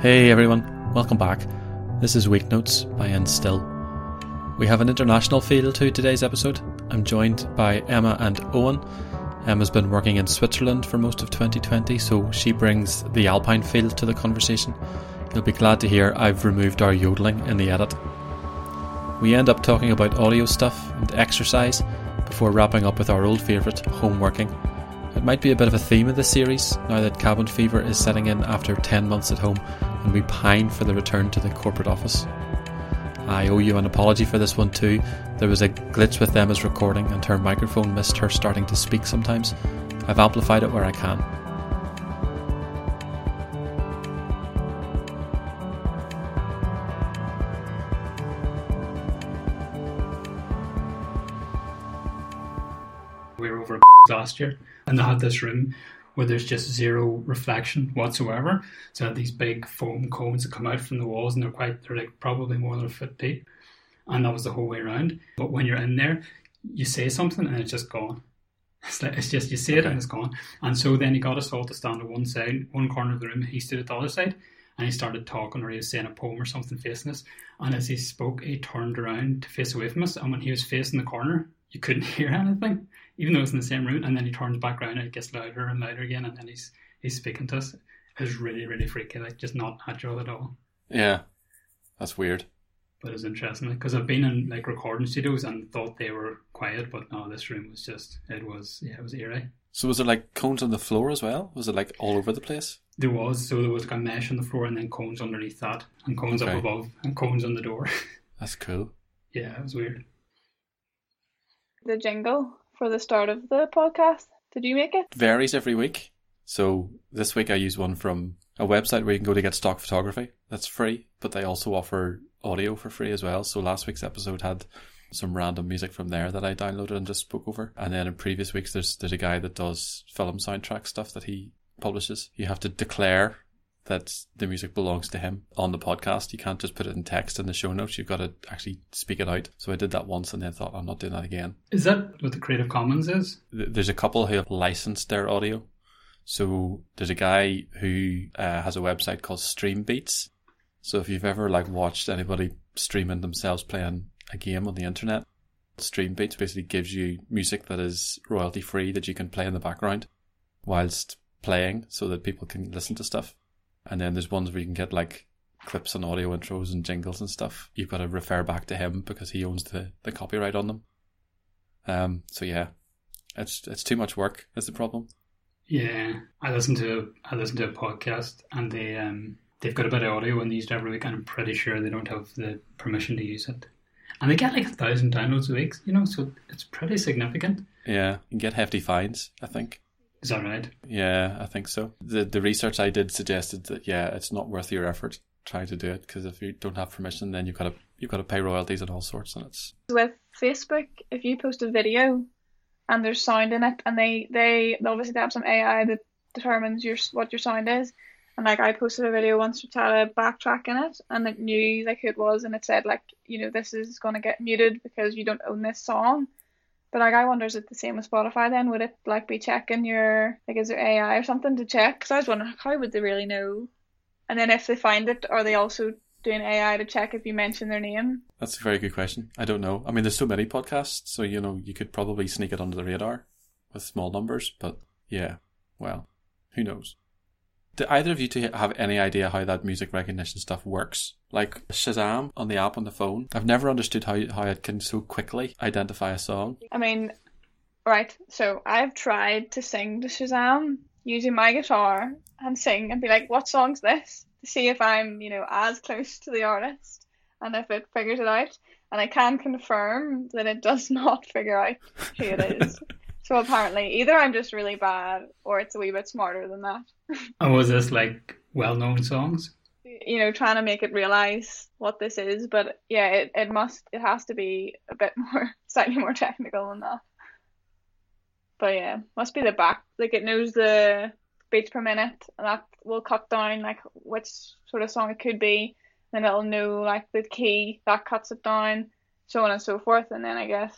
Hey everyone, welcome back. This is Week Notes by Instill. We have an international feel to today's episode. I'm joined by Emma and Owen. Emma's been working in Switzerland for most of 2020, so she brings the alpine feel to the conversation. You'll be glad to hear I've removed our yodeling in the edit. We end up talking about audio stuff and exercise before wrapping up with our old favourite, home working. It might be a bit of a theme of this series now that cabin fever is setting in after 10 months at home and we pine for the return to the corporate office. I owe you an apology for this one too. There was a glitch with Emma's recording and her microphone missed her starting to speak sometimes. I've amplified it where I can. Year and they had this room where there's just zero reflection whatsoever. So had these big foam cones that come out from the walls, and they're quite they're like probably more than a foot deep, and that was the whole way around. But when you're in there, you say something and it's just gone. It's, like, it's just you say it and it's gone. And so then he got us all to stand at one side, one corner of the room. He stood at the other side, and he started talking or he was saying a poem or something facing us. And as he spoke, he turned around to face away from us. And when he was facing the corner, you couldn't hear anything even though it's in the same room, and then he turns back around and it gets louder and louder again, and then he's he's speaking to us. It was really really freaky, like just not natural at all. Yeah, that's weird. But it's interesting because I've been in like recording studios and thought they were quiet, but no, this room was just it was yeah it was eerie. So was there like cones on the floor as well? Was it like all over the place? There was. So there was like a mesh on the floor and then cones underneath that, and cones Okay. up above, and cones on the door. That's cool. yeah, it was weird. the jingle for the start of the podcast. Did you make it? Varies every week. So this week I use one from a website where you can go to get stock photography. That's free, but they also offer audio for free as well. So last week's episode had some random music from there that I downloaded and just spoke over. And then in previous weeks, there's there's a guy that does film soundtrack stuff that he publishes. You have to declare that the music belongs to him on the podcast. You can't just put it in text in the show notes. You've got to actually speak it out. So I did that once and then thought I'm not doing that again. Is that what the Creative Commons is? There's a couple who have licensed their audio. So there's a guy who uh, has a website called Stream Beats. So if you've ever like watched anybody streaming themselves playing a game on the internet, Stream Beats basically gives you music that is royalty free that you can play in the background whilst playing so that people can listen to stuff. And then there's ones where you can get like clips and audio intros and jingles and stuff. You've got to refer back to him because he owns the, the copyright on them. Um, so yeah, it's it's too much work. Is the problem? Yeah, I listen to I listen to a podcast and they um they've got a bit of audio and they use it every week and I'm pretty sure they don't have the permission to use it. And they get like a thousand downloads a week, you know, so it's pretty significant. Yeah, you get hefty fines. I think. Is that right? Yeah, I think so. The the research I did suggested that yeah, it's not worth your effort trying to do it because if you don't have permission, then you've got to you've got to pay royalties and all sorts, and it's With Facebook, if you post a video and there's sound in it, and they they obviously they have some AI that determines your what your sound is. And like I posted a video once which had a backtrack in it, and it knew like who it was, and it said like you know this is gonna get muted because you don't own this song. But like I wonder is it the same with Spotify then? Would it like be checking your like is there AI or something to check? Because I was wondering how would they really know? And then if they find it, are they also doing AI to check if you mention their name? that's a very good question. I don't know. I mean, there's so many podcasts, so you know you could probably sneak it under the radar with small numbers, but yeah, well, who knows? Do either of you two have any idea how that music recognition stuff works? Like Shazam on the app on the phone. I've never understood how how it can so quickly identify a song. I mean, right, so I've tried to sing to Shazam using my guitar and sing and be like, what song's this? To see if I'm, you know, as close to the artist and if it figures it out. And I can confirm that it does not figure out who it is. so apparently, either I'm just really bad or it's a wee bit smarter than that. And was this like well known songs? You know, trying to make it realize what this is. But yeah, it, it must, it has to be a bit more, slightly more technical than that. But yeah, must be the back. Like it knows the beats per minute, and that will cut down like which sort of song it could be. Then it'll know like the key that cuts it down, so on and so forth. And then I guess,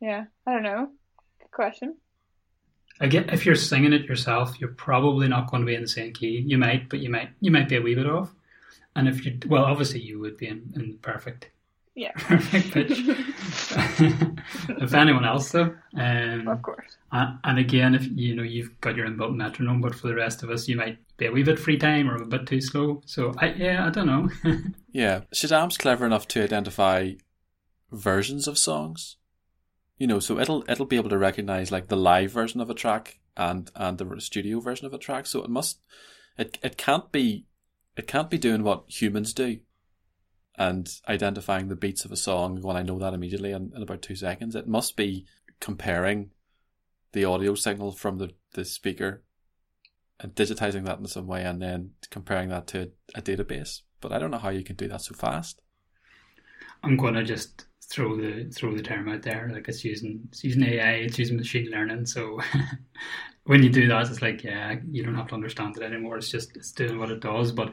yeah, I don't know. Good question. Again, if you're singing it yourself, you're probably not going to be in the same key. You might, but you might you might be a wee bit off. And if you, well, obviously you would be in, in perfect, Yeah. perfect pitch. if anyone else, though, um, Of course. and, and again, if you know you've got your inbuilt metronome, but for the rest of us, you might be a wee bit free time or a bit too slow. So, I, yeah, I don't know. Yeah, Shazam's clever enough to identify versions of songs. You know, so it'll it'll be able to recognize like the live version of a track and and the studio version of a track. So it must it it can't be it can't be doing what humans do and identifying the beats of a song when I know that immediately in, in about two seconds. It must be comparing the audio signal from the, the speaker and digitizing that in some way and then comparing that to a database. But I don't know how you can do that so fast. I'm going to just throw the throw the term out there. Like it's using it's using AI, it's using machine learning. So when you do that, it's like yeah, you don't have to understand it anymore. It's just it's doing what it does. But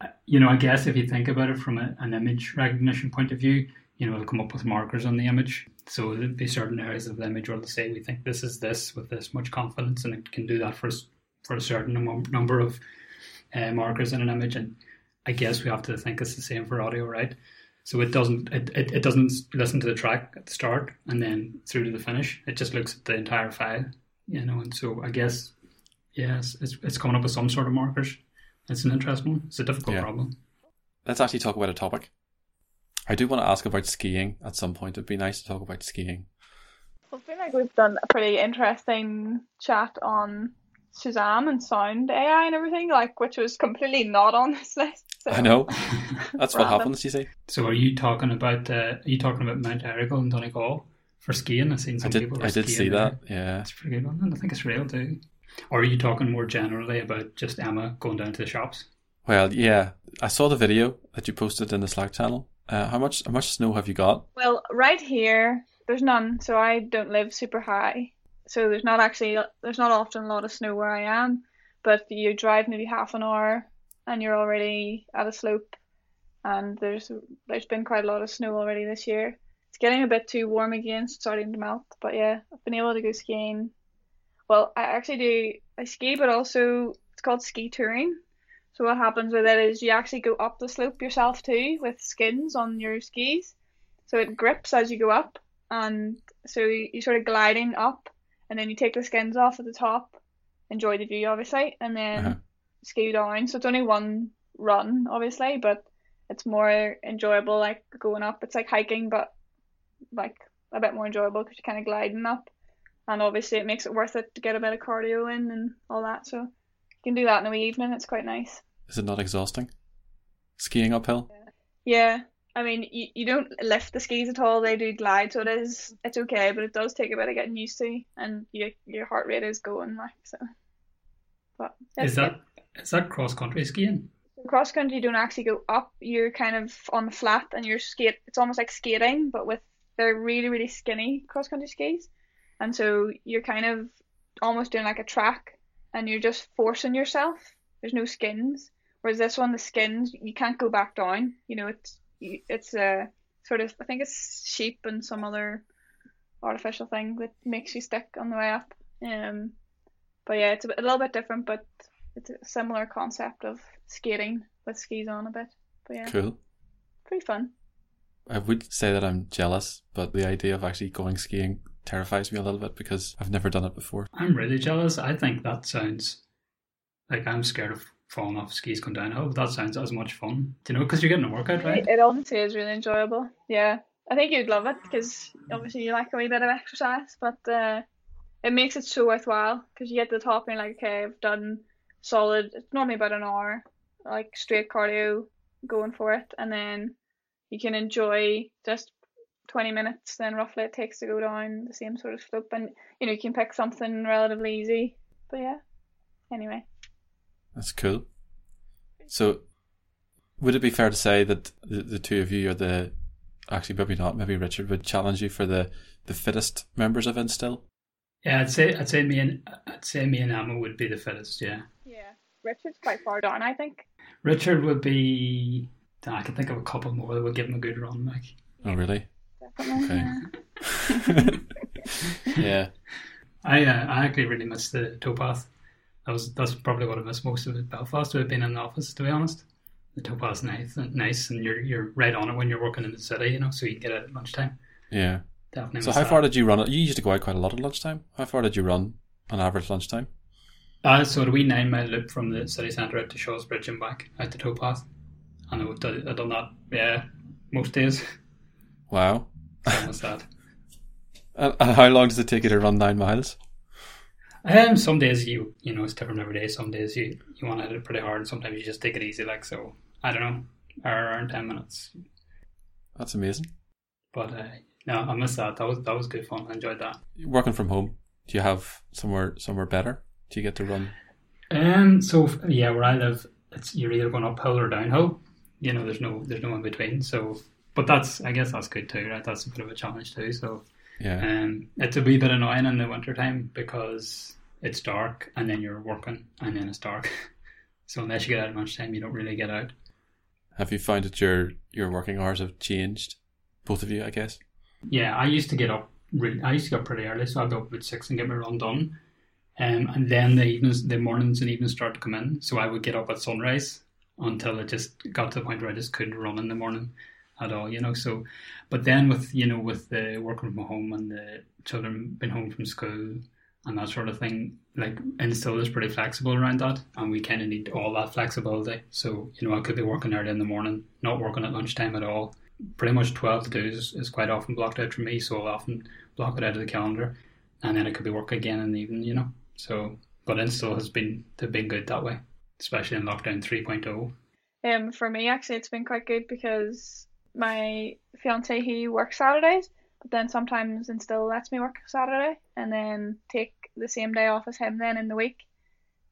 uh, you know, I guess if you think about it from a, an image recognition point of view, you know, it'll come up with markers on the image. So be certain areas of the image where it'll say we think this is this with this much confidence, and it can do that for for a certain num- number of uh, markers in an image. And I guess we have to think it's the same for audio, right? So it doesn't it, it, it doesn't listen to the track at the start and then through to the finish. It just looks at the entire file, you know. And so I guess yes, it's it's coming up with some sort of markers. It's an interesting one. It's a difficult Yeah. problem. Let's actually talk about a topic. I do want to ask about skiing at some point. It'd be nice to talk about skiing. I feel like we've done a pretty interesting chat on Shazam and sound AI and everything, like which was completely not on this list. So. I know. That's what Random. happens, you see. So are you talking about uh, are you talking about Mount Errigal and Donegal for skiing? I've seen I some did people. were I did skiing see there. that. Yeah. That's a pretty good one. And I think it's real too. Or are you talking more generally about just Emma going down to the shops? Well, yeah. I saw the video that you posted in the Slack channel. Uh, how much how much snow have you got? Well, right here, there's none, so I don't live super high. So there's not actually, there's not often a lot of snow where I am, but you drive maybe half an hour and you're already at a slope, and there's there's been quite a lot of snow already this year. It's getting a bit too warm again, it's starting to melt, but yeah, I've been able to go skiing. Well, I actually do, I ski, but also it's called ski touring. So what happens with it is you actually go up the slope yourself too with skins on your skis. So it grips as you go up, and so you're sort of gliding up, and then you take the skins off at the top, enjoy the view obviously, and then Uh-huh. ski down. So it's only one run obviously, but it's more enjoyable like going up. It's like hiking, but like a bit more enjoyable because you're kind of gliding up, and obviously it makes it worth it to get a bit of cardio in and all that. So you can do that in the evening. It's quite nice. Is it not exhausting? Skiing uphill? Yeah, I mean, you, you don't lift the skis at all. They do glide, so it is it's okay, but it does take a bit of getting used to, and you, your heart rate is going like so. But Is that is that cross country skiing? cross country? You don't actually go up. You're kind of on the flat, and you're skate. It's almost like skating, but with they're really really skinny cross country skis, and so you're kind of almost doing like a track, and you're just forcing yourself. There's no skins. Whereas this one, the skins, you can't go back down. You know, it's it's a sort of I think it's sheep and some other artificial thing that makes you stick on the way up. Um, but yeah, it's a, bit, a little bit different, but it's a similar concept of skating with skis on a bit. But yeah, Cool. pretty fun. I would say that I'm jealous, but the idea of actually going skiing terrifies me a little bit because I've never done it before. I'm really jealous. I think that sounds like I'm scared of falling off skis going downhill, that sounds as much fun. You know? Because you're getting a workout, right? It, it honestly is really enjoyable. Yeah, I think you'd love it because obviously you like a wee bit of exercise, but uh, it makes it so worthwhile because you get to the top and you're like, okay, I've done solid. It's normally about an hour, like straight cardio, going for it, and then you can enjoy just 20 minutes. Then roughly it takes to go down the same sort of slope, and you know you can pick something relatively easy. But yeah, anyway. That's cool. So, would it be fair to say that the, the two of you are the actually maybe not maybe Richard would challenge you for the the fittest members of Instill? Yeah, I'd say I'd say me and I'd say me and Emma would be the fittest. Yeah, Yeah, Richard's quite far down, I think. Richard would be. I can think of a couple more that would give him a good run. Like, Oh, really? Definitely. Okay. yeah. yeah. I uh, I actually really miss the towpath. That was that's probably what I missed most of it. Belfast would have been in the office, to be honest. the towpath nice, nice, and you're you're right on it when you're working in the city, you know, so you can get it at lunchtime. Yeah. Definitely. So how that. far did you run? it? You used to go out quite a lot at lunchtime. How far did you run on average lunchtime? Uh, so wee nine mile loop from the city centre out to Shaw's Bridge and back out to Towpath. And I would do, I've done that, yeah, most days. Wow. What's that? And how long does it take you to run nine miles? Um, some days you you know it's different every day. Some days you you want to hit it pretty hard, and sometimes you just take it easy. Like so, I don't know, hour, hour and ten minutes. That's amazing. But uh, no, I miss that. That was that was good fun. I enjoyed that. Working from home, do you have somewhere somewhere better? Do you get to run? Um, so yeah, where I live, it's you're either going uphill or downhill. You know, there's no there's no in between. So, but that's I guess that's good too, right? That's a bit of a challenge too. So, Yeah. um, it's a wee bit annoying in the winter time because it's dark and then you're working and then it's dark. So unless you get out at lunchtime, you don't really get out. Have you found that your your working hours have changed? Both of you, I guess. Yeah, I used to get up. Really, I used to get up pretty early, so I'd be up at six and get my run done. Um, and then the evenings, the mornings and evenings start to come in. So I would get up at sunrise until it just got to the point where I just couldn't run in the morning at all, you know. So, but then with you know with the working from home and the children being home from school and that sort of thing, like Instill is pretty flexible around that, and we kind of need all that flexibility. So you know, I could be working early in the morning, not working at lunchtime at all. Pretty much twelve to two is, is quite often blocked out for me, so I'll often block it out of the calendar, and then it could be work again in the evening, you know. So, but Instill has been they've been good that way, especially in lockdown oh. 3.0. Um, for me, actually, it's been quite good because my fiance he works Saturdays, then sometimes Instill lets me work Saturday and then take the same day off as him then in the week.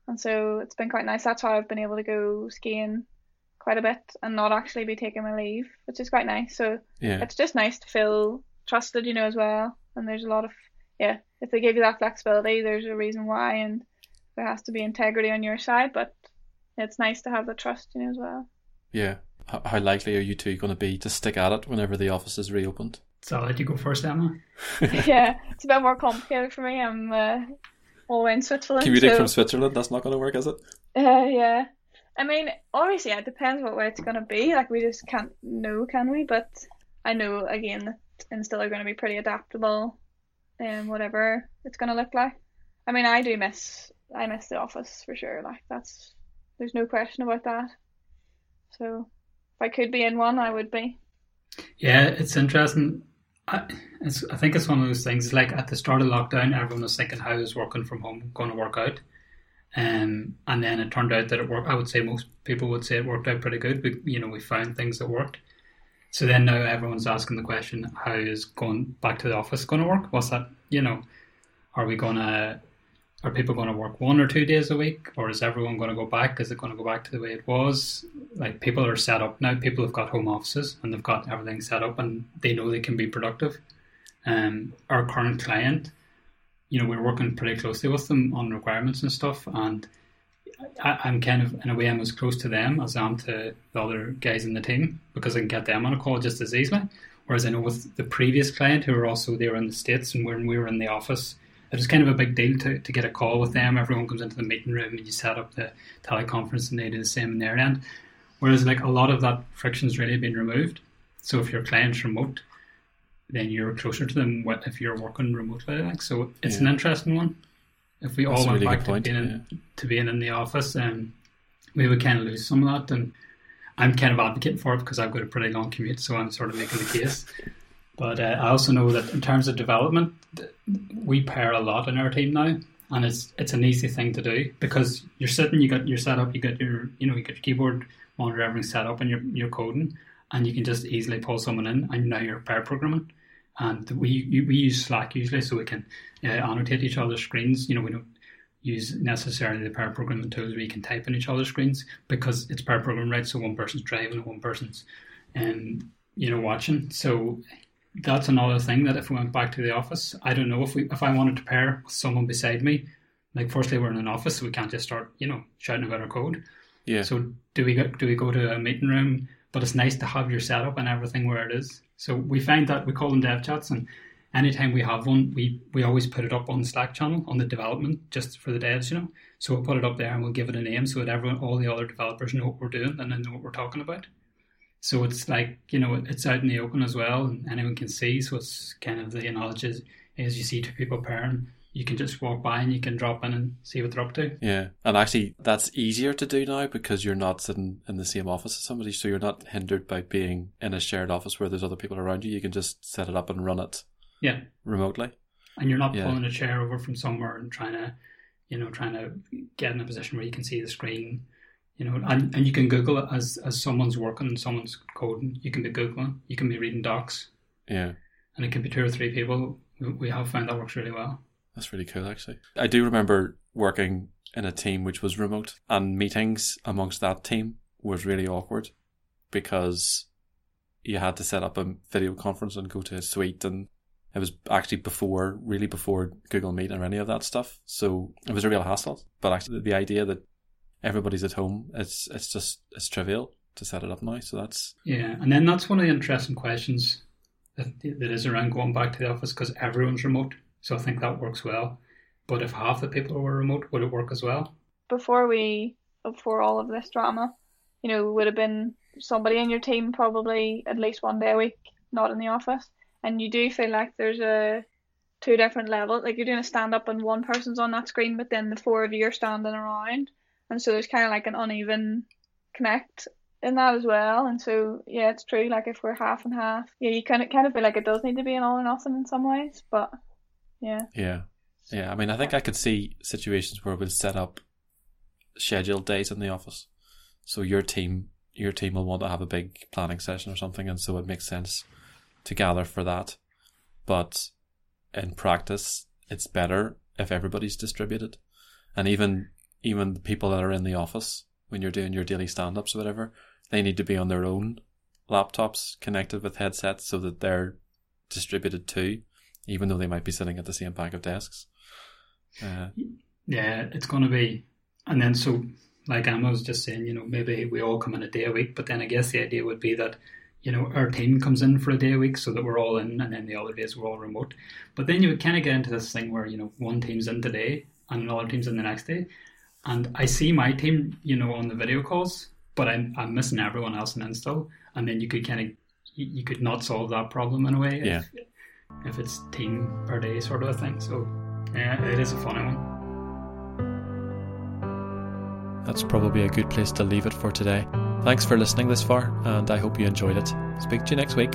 And so it's been quite nice. That's how I've been able to go skiing quite a bit and not actually be taking my leave, which is quite nice. So Yeah. it's just nice to feel trusted, you know, as well. And there's a lot of yeah, if they give you that flexibility, there's a reason why, and there has to be integrity on your side. But it's nice to have the trust, you know, as well. Yeah. How likely are you two going to be to stick at it whenever the office is reopened? So I'll let you go first, Emma. yeah, it's a bit more complicated for me. I'm uh, all the way in Switzerland. Commuting so, from Switzerland, that's not going to work, is it? uh, yeah. I mean, obviously, it depends what way it's going to be. Like, we just can't know, can we? But I know, again, that Instill are going to be pretty adaptable and whatever it's going to look like. I mean, I do miss, I miss the office for sure. Like, that's, there's no question about that. So, if I could be in one, I would be. Yeah, it's interesting. I, I think it's one of those things. Like at the start of lockdown, everyone was thinking, "How is working from home going to work out?" Um, and then it turned out that it worked. I would say most people would say it worked out pretty good. We, you know, we found things that worked. So then now everyone's asking the question: How is going back to the office going to work? What's that? You know, are we going to? Are people going to work one or two days a week, or is everyone going to go back? Is it going to go back to the way it was? Like people are set up now. People have got home offices and they've got everything set up, and they know they can be productive. Um, our current client, you know, we're working pretty closely with them on requirements and stuff, and I, I'm kind of in a way I'm as close to them as I am to the other guys in the team because I can get them on a call just as easily. Whereas I know with the previous client who were also there in the states, and when we were in the office, it was kind of a big deal to, to get a call with them. Everyone comes into the meeting room and you set up the teleconference, and they do the same in their end. Whereas like a lot of that friction's really been removed. So if your client's remote, then you're closer to them if you're working remotely. Like so, it's an interesting one. If we That's all went really back to being in, to being in the office, um, we would kind of lose some of that. And I'm kind of advocating for it because I've got a pretty long commute, so I'm sort of making the case. But uh, I also know that in terms of development, we pair a lot in our team now, and it's it's an easy thing to do because you're sitting, you got your setup, you got your you know you got your keyboard, monitor, everything set up, and you're you're coding, and you can just easily pull someone in, and now you're pair programming. And we we use Slack usually, so we can uh, annotate each other's screens. You know, we don't use necessarily the pair programming tools where you can type in each other's screens because it's pair programming, right? So one person's driving and one person's, um, you know, watching. So that's another thing that if we went back to the office, I don't know if we if I wanted to pair with someone beside me. Like, firstly, we're in an office, so we can't just start, you know, shouting about our code. Yeah. So do we go, do we go to a meeting room? But it's nice to have your setup and everything where it is. So we find that we call them dev chats, and anytime we have one, we, we always put it up on the Slack channel on the development just for the devs, you know. So we'll put it up there and we'll give it a name so that everyone, all the other developers know what we're doing and then know what we're talking about. So it's like, you know, it's out in the open as well and anyone can see. So it's kind of the analogy is, is you see two people pairing, you can just walk by and you can drop in and see what they're up to. Yeah. And actually, that's easier to do now because you're not sitting in the same office as somebody. So you're not hindered by being in a shared office where there's other people around you. You can just set it up and run it Yeah. remotely. And you're not Yeah. pulling a chair over from somewhere and trying to, you know, trying to get in a position where you can see the screen. You know, and, and you can Google it as, as someone's working and someone's coding. You can be Googling, you can be reading docs, Yeah. and it can be two or three people. We- We have found that works really well. That's really cool, actually. I do remember working in a team which was remote, and meetings amongst that team was really awkward because you had to set up a video conference and go to a suite, and it was actually before, really before Google Meet or any of that stuff. So it was a real hassle. But actually, the idea that everybody's at home, it's it's just it's trivial to set it up now. So that's Yeah, and then that's one of the interesting questions that, that is around going back to the office because everyone's remote. So I think that works well. But if half the people were remote, would it work as well? before we before all of this drama, you know, would have been somebody in your team probably at least one day a week not in the office, and you do feel like there's a two different levels. Like you're doing a stand up and one person's on that screen, but then the four of you are standing around, and so there's kind of like an uneven connect in that as well. And so yeah, it's true. Like if we're half and half, yeah, you kind of kind of feel like it does need to be an all or nothing in some ways, but yeah. Yeah. Yeah. I mean, I think I could see situations where we'll set up scheduled days in the office. So your team, your team will want to have a big planning session or something. And so it makes sense to gather for that. But in practice, it's better if everybody's distributed. And even, even the people that are in the office, when you're doing your daily stand-ups or whatever, they need to be on their own laptops connected with headsets so that they're distributed too, even though they might be sitting at the same bank of desks. Uh, Yeah, it's going to be. And then, so like Emma was just saying, you know, maybe we all come in a day a week, but then I guess the idea would be that, you know, our team comes in for a day a week so that we're all in, and then the other days we're all remote. But then you would kind of get into this thing where, you know, one team's in today and another team's in the next day. And I see my team, you know, on the video calls, but I'm, I'm missing everyone else in Instill. And then you could kind of, you, could not solve that problem in a way if, Yeah. if it's team per day sort of a thing. So, yeah, it is a funny one. that's probably a good place to leave it for today. Thanks for listening this far, and I hope you enjoyed it. Speak to you next week.